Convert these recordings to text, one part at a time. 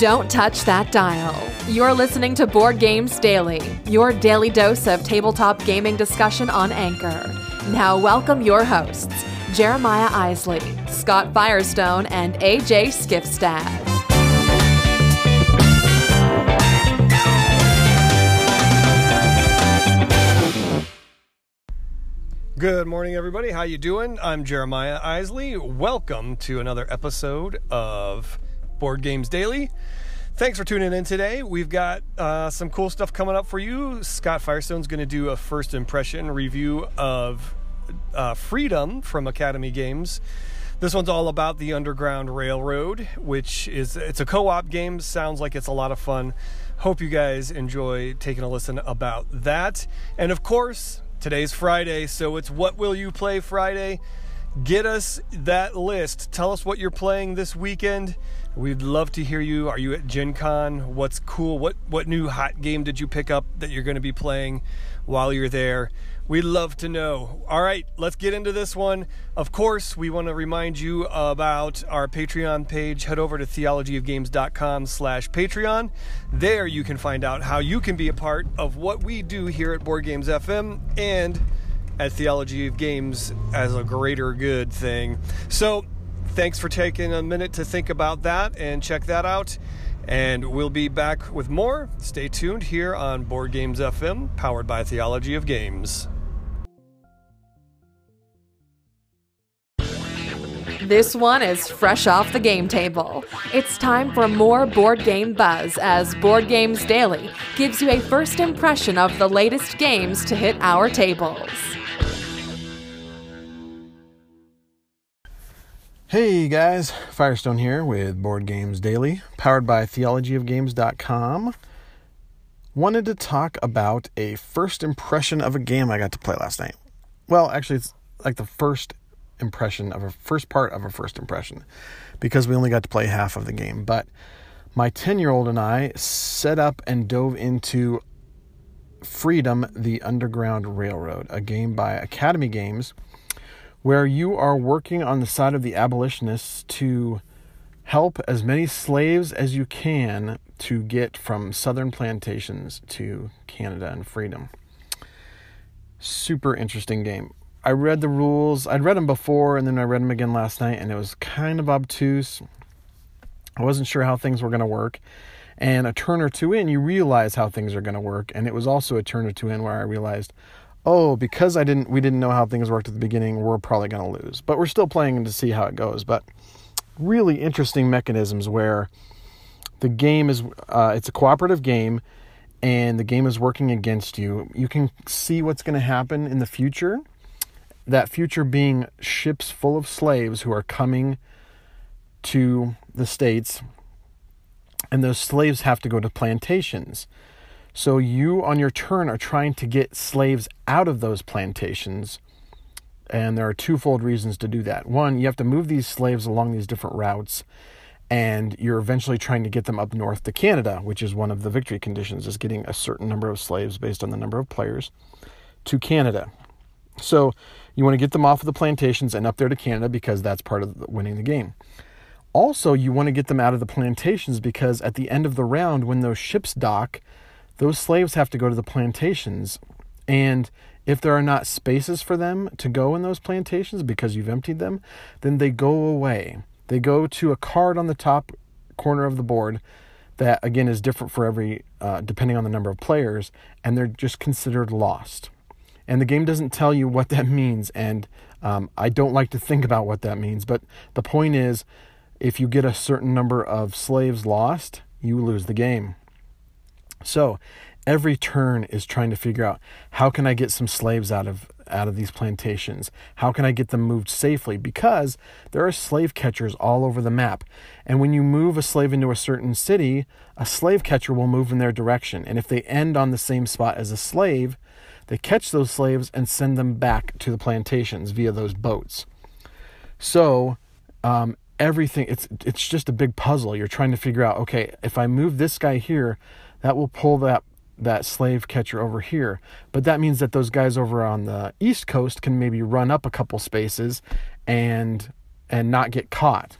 Don't touch that dial. You're listening to Board Games Daily, your daily dose of tabletop gaming discussion on Anchor. Now, welcome your hosts, Jeremiah Isley, Scott Firestone, and AJ Skifstad. Good morning, everybody. How you doing? I'm Jeremiah Isley. Welcome to another episode of Board Games Daily. Thanks for tuning in today. We've got uh, some cool stuff coming up for you. Scott Firestone's going to do a first impression review of uh, Freedom from Academy Games. This one's all about the Underground Railroad, which is it's a co-op game. Sounds like it's a lot of fun. Hope you guys enjoy taking a listen about that. And of course, Today's Friday, so it's What Will You Play Friday. Get us that list. Tell us what you're playing this weekend. We'd love to hear you. Are you at Gen Con? What's cool? What what new hot game did you pick up that you're going to be playing while you're there? We'd love to know. All right, let's get into this one. Of course, we want to remind you about our Patreon page. Head over to theologyofgames.com slash Patreon. There you can find out how you can be a part of what we do here at Board Games FM and at Theology of Games as a greater good thing. So thanks for taking a minute to think about that and check that out. And we'll be back with more. Stay tuned here on Board Games FM, powered by Theology of Games. This one is fresh off the game table. It's time for more board game buzz as Board Games Daily gives you a first impression of the latest games to hit our tables. Hey guys, Firestone here with Board Games Daily, powered by theologyofgames.com. Wanted to talk about a first impression of a game I got to play last night. Well, actually, it's like the first impression of a first part of a first impression because we only got to play half of the game. But my 10 year old and I set up and dove into Freedom, the Underground Railroad, a game by Academy Games where you are working on the side of the abolitionists to help as many slaves as you can to get from southern plantations to Canada and freedom. Super interesting game. I read the rules. I'd read them before and then I read them again last night and it was kind of obtuse. I wasn't sure how things were going to work. And a turn or two in, you realize how things are going to work. And it was also a turn or two in where I realized, oh, because I didn't, we didn't know how things worked at the beginning, we're probably going to lose. But we're still playing to see how it goes. But really interesting mechanisms where the game is, uh, it's a cooperative game, and the game is working against you. You can see what's going to happen in the future that future being ships full of slaves who are coming to the States, and those slaves have to go to plantations. So you, on your turn, are trying to get slaves out of those plantations. And there are twofold reasons to do that. One, you have to move these slaves along these different routes, and you're eventually trying to get them up north to Canada, which is one of the victory conditions, is getting a certain number of slaves based on the number of players to Canada. So you want to get them off of the plantations and up there to Canada because that's part of winning the game. Also, you want to get them out of the plantations because at the end of the round, when those ships dock, those slaves have to go to the plantations. And if there are not spaces for them to go in those plantations because you've emptied them, then they go away. They go to a card on the top corner of the board that, again, is different for every, uh, depending on the number of players, and they're just considered lost and the game doesn't tell you what that means. And um, I don't like to think about what that means, but the point is, if you get a certain number of slaves lost, you lose the game. So every turn is trying to figure out how can I get some slaves out of out of these plantations? How can I get them moved safely? Because there are slave catchers all over the map. And when you move a slave into a certain city, a slave catcher will move in their direction. And if they end on the same spot as a slave, they catch those slaves and send them back to the plantations via those boats. So, um, everything it's it's just a big puzzle. You're trying to figure out, okay, if I move this guy here, that will pull that that slave catcher over here. But that means that those guys over on the east coast can maybe run up a couple spaces and and not get caught.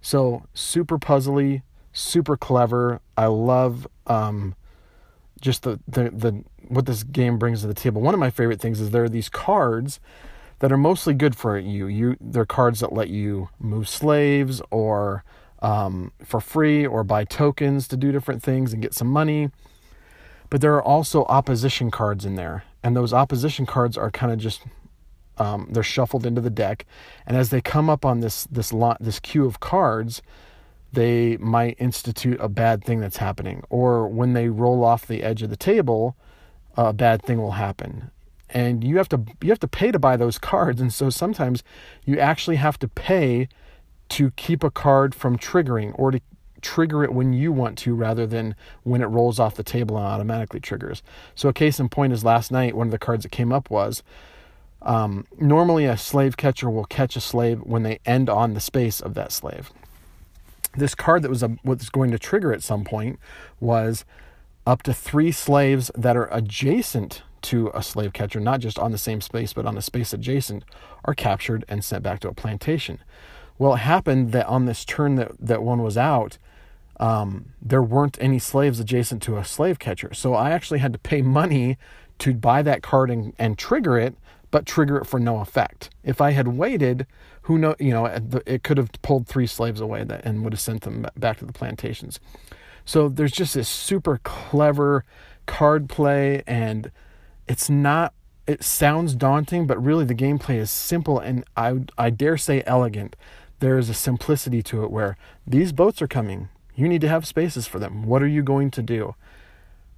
So super puzzly, super clever. I love um, just the, the the what this game brings to the table. One of my favorite things is there are these cards that are mostly good for you. You they're cards that let you move slaves or um, for free or buy tokens to do different things and get some money. But there are also opposition cards in there, and those opposition cards are kind of just um, they're shuffled into the deck, and as they come up on this this lot this queue of cards, they might institute a bad thing that's happening, or when they roll off the edge of the table, a bad thing will happen. And you have to you have to pay to buy those cards, and so sometimes you actually have to pay to keep a card from triggering or to trigger it when you want to rather than when it rolls off the table and automatically triggers. So a case in point is last night one of the cards that came up was um, normally a slave catcher will catch a slave when they end on the space of that slave. This card that was a, was going to trigger at some point was up to three slaves that are adjacent to a slave catcher, not just on the same space, but on a space adjacent, are captured and sent back to a plantation. Well, it happened that on this turn that, that one was out, um, there weren't any slaves adjacent to a slave catcher. So I actually had to pay money to buy that card and, and trigger it, but trigger it for no effect. If I had waited, who know, you know, it could have pulled three slaves away that, and would have sent them back to the plantations. So there's just this super clever card play, and it's not. It sounds daunting, but really the gameplay is simple and I I dare say elegant there is a simplicity to it where these boats are coming. You need to have spaces for them. What are you going to do?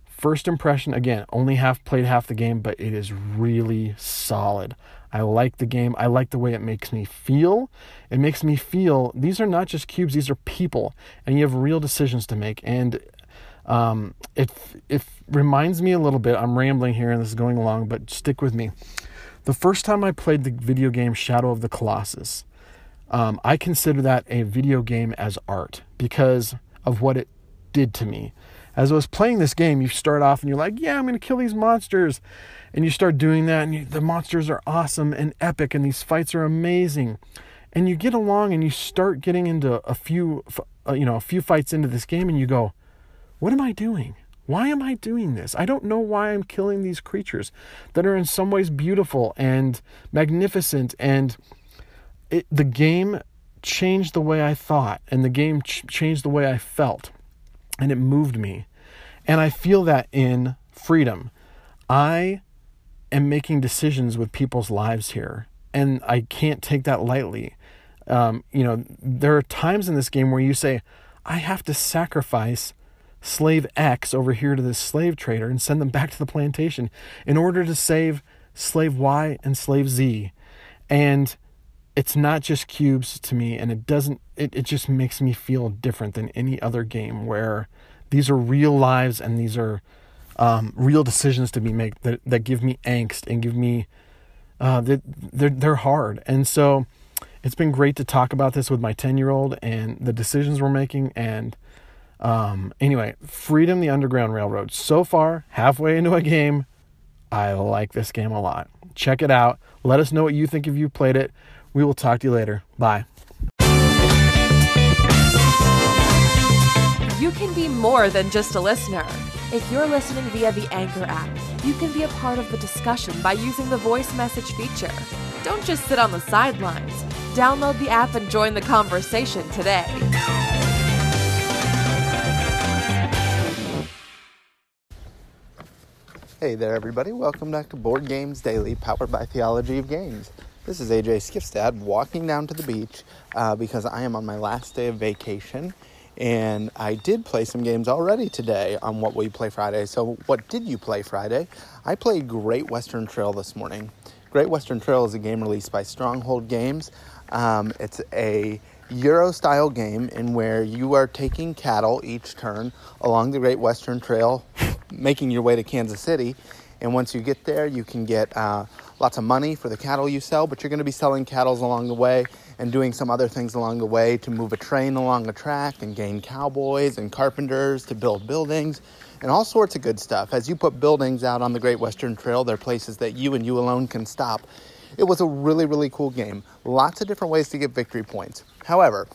First impression, again, only half played half the game, but it is really solid. I like the game. I like the way it makes me feel. It makes me feel these are not just cubes, these are people, and you have real decisions to make. And um, it, it reminds me a little bit, I'm rambling here and this is going along, but stick with me. The first time I played the video game Shadow of the Colossus, um, I consider that a video game as art because of what it did to me. As I was playing this game, you start off and you're like, yeah, I'm going to kill these monsters. And you start doing that, and you, the monsters are awesome and epic, and these fights are amazing. And you get along and you start getting into a few, uh, you know, a few fights into this game, and you go, what am I doing? Why am I doing this? I don't know why I'm killing these creatures that are in some ways beautiful and magnificent and it, the game changed the way I thought and the game ch- changed the way I felt and it moved me. And I feel that in freedom. I am making decisions with people's lives here and I can't take that lightly. Um, you know, there are times in this game where you say, I have to sacrifice slave X over here to this slave trader and send them back to the plantation in order to save slave Y and slave Z. And it's not just cubes to me and it doesn't it, it just makes me feel different than any other game where these are real lives and these are um, real decisions to be made that, that give me angst and give me uh, they're, they're, they're hard. And so it's been great to talk about this with my 10 year old and the decisions we're making and um, anyway freedom the underground railroad. So far halfway into a game i like this game a lot. Check it out. Let us know what you think if you played it we will talk to you later. Bye. You can be more than just a listener. If you're listening via the Anchor app, you can be a part of the discussion by using the voice message feature. Don't just sit on the sidelines. Download the app and join the conversation today. Hey there, everybody. Welcome back to Board Games Daily, powered by Theology of Games. This is AJ Skifstad walking down to the beach uh, because I am on my last day of vacation. And I did play some games already today on What Will You Play Friday. So, what did you play Friday? I played Great Western Trail this morning. Great Western Trail is a game released by Stronghold Games. Um, it's a Euro style game in where you are taking cattle each turn along the Great Western Trail, making your way to Kansas City. And once you get there, you can get uh, lots of money for the cattle you sell, but you're going to be selling cattle along the way and doing some other things along the way to move a train along a track and gain cowboys and carpenters to build buildings and all sorts of good stuff. As you put buildings out on the Great Western Trail, they're places that you and you alone can stop. It was a really, really cool game. Lots of different ways to get victory points. However,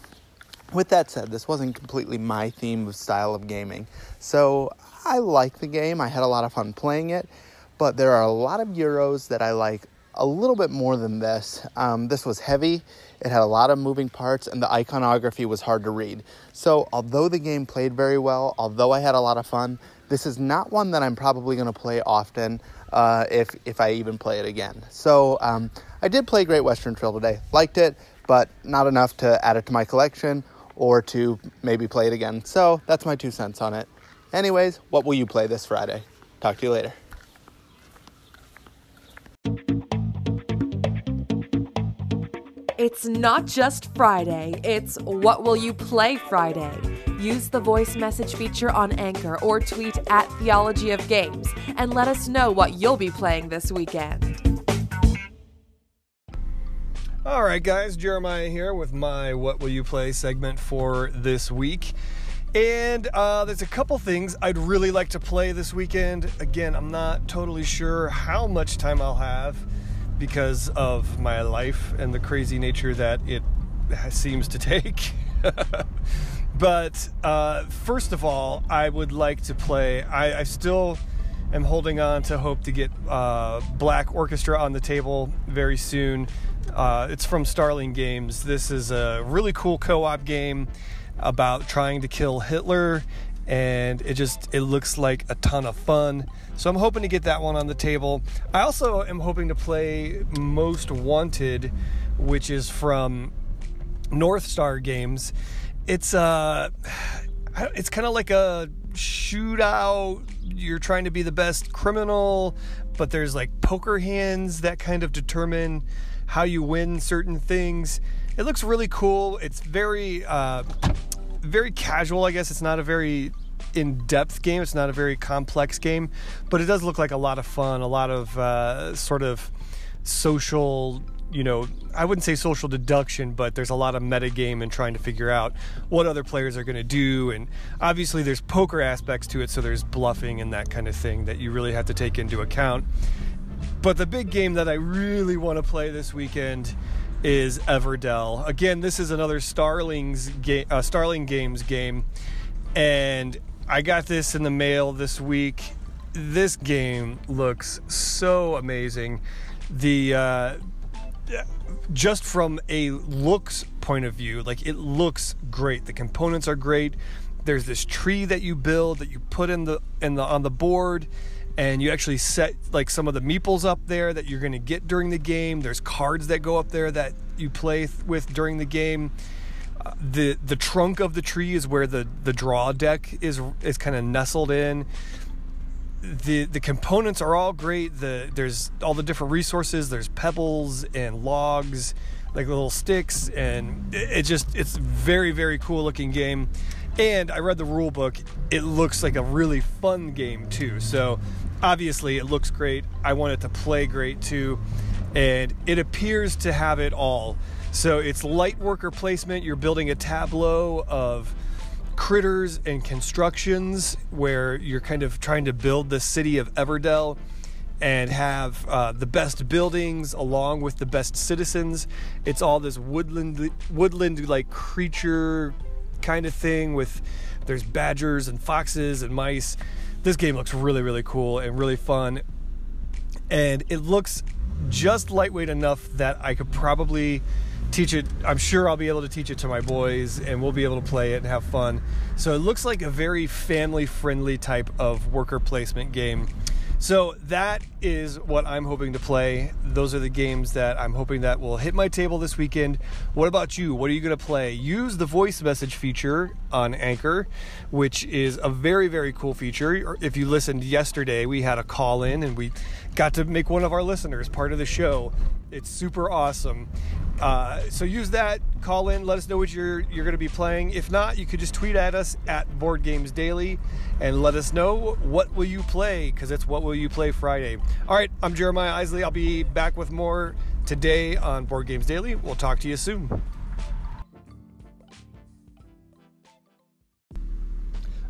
with that said, this wasn't completely my theme of style of gaming. So I like the game. I had a lot of fun playing it, but there are a lot of Euros that I like a little bit more than this. Um, this was heavy, it had a lot of moving parts, and the iconography was hard to read. So, although the game played very well, although I had a lot of fun, this is not one that I'm probably going to play often uh, if, if I even play it again. So, um, I did play Great Western Trail today, liked it, but not enough to add it to my collection or to maybe play it again. So, that's my two cents on it. Anyways, what will you play this Friday? Talk to you later. It's not just Friday, it's What Will You Play Friday. Use the voice message feature on Anchor or tweet at Theology of Games and let us know what you'll be playing this weekend. All right, guys, Jeremiah here with my What Will You Play segment for this week. And uh, there's a couple things I'd really like to play this weekend. Again, I'm not totally sure how much time I'll have because of my life and the crazy nature that it seems to take. but uh, first of all, I would like to play. I, I, still am holding on to hope to get uh, Black Orchestra on the table very soon. Uh, it's from Starling Games. This is a really cool co-op game about trying to kill Hitler and it just it looks like a ton of fun. So I'm hoping to get that one on the table. I also am hoping to play Most Wanted, which is from North Star Games. It's uh it's kind of like a shootout. You're trying to be the best criminal, but there's like poker hands that kind of determine how you win certain things. It looks really cool. It's very uh very casual, I guess. It's not a very in depth game. It's not a very complex game, but it does look like a lot of fun, a lot of uh, sort of social. You know, I wouldn't say social deduction, but there's a lot of meta game and trying to figure out what other players are going to do. And obviously, there's poker aspects to it, so there's bluffing and that kind of thing that you really have to take into account. But the big game that I really want to play this weekend is Everdell. Again, this is another Starling's uh, Starling Games game, and I got this in the mail this week. This game looks so amazing. The uh, just from a looks point of view, like it looks great. The components are great. There's this tree that you build that you put in the in the on the board and you actually set like some of the meeples up there that you're going to get during the game. There's cards that go up there that you play th- with during the game. Uh, the the trunk of the tree is where the the draw deck is is kind of nestled in. The the components are all great. The there's all the different resources. There's pebbles and logs, like little sticks, and it, it just it's very very cool looking game. And I read the rule book. It looks like a really fun game too. So obviously it looks great. I want it to play great too. And it appears to have it all. So it's light worker placement. You're building a tableau of critters and constructions where you're kind of trying to build the city of Everdell and have uh, the best buildings along with the best citizens. It's all this woodland woodland like creature kind of thing with there's badgers and foxes and mice. This game looks really really cool and really fun. And it looks just lightweight enough that I could probably teach it. I'm sure I'll be able to teach it to my boys and we'll be able to play it and have fun. So it looks like a very family friendly type of worker placement game. So that is what I'm hoping to play. Those are the games that I'm hoping that will hit my table this weekend. What about you? What are you going to play? Use the voice message feature on Anchor, which is a very very cool feature. If you listened yesterday, we had a call in and we got to make one of our listeners part of the show. It's super awesome. Uh, so use that, call in, let us know what you're you're going to be playing. If not, you could just tweet at us at Board Games Daily and let us know what will you play because it's what will you play Friday. All right, I'm Jeremiah Isley. I'll be back with more today on Board Games Daily. We'll talk to you soon.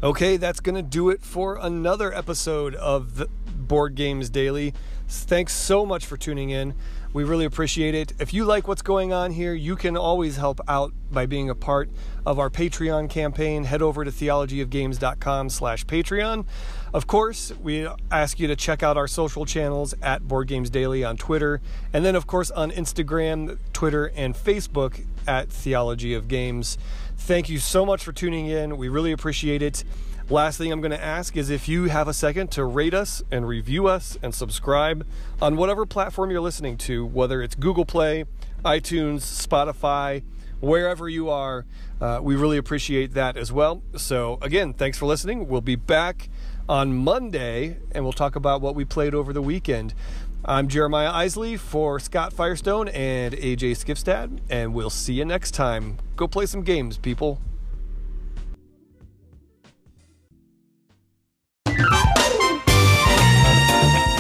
Okay, that's going to do it for another episode of the Board Games Daily. Thanks so much for tuning in. We really appreciate it. If you like what's going on here, you can always help out by being a part of our Patreon campaign. Head over to theologyofgames.com slash Patreon. Of course, we ask you to check out our social channels at Board Games Daily on Twitter, and then, of course, on Instagram, Twitter, and Facebook at Theology of Games. Thank you so much for tuning in. We really appreciate it. Last thing I'm going to ask is if you have a second to rate us and review us and subscribe on whatever platform you're listening to, whether it's Google Play, iTunes, Spotify, wherever you are. Uh, we really appreciate that as well. So, again, thanks for listening. We'll be back on Monday and we'll talk about what we played over the weekend. I'm Jeremiah Isley for Scott Firestone and AJ Skifstad, and we'll see you next time. Go play some games, people.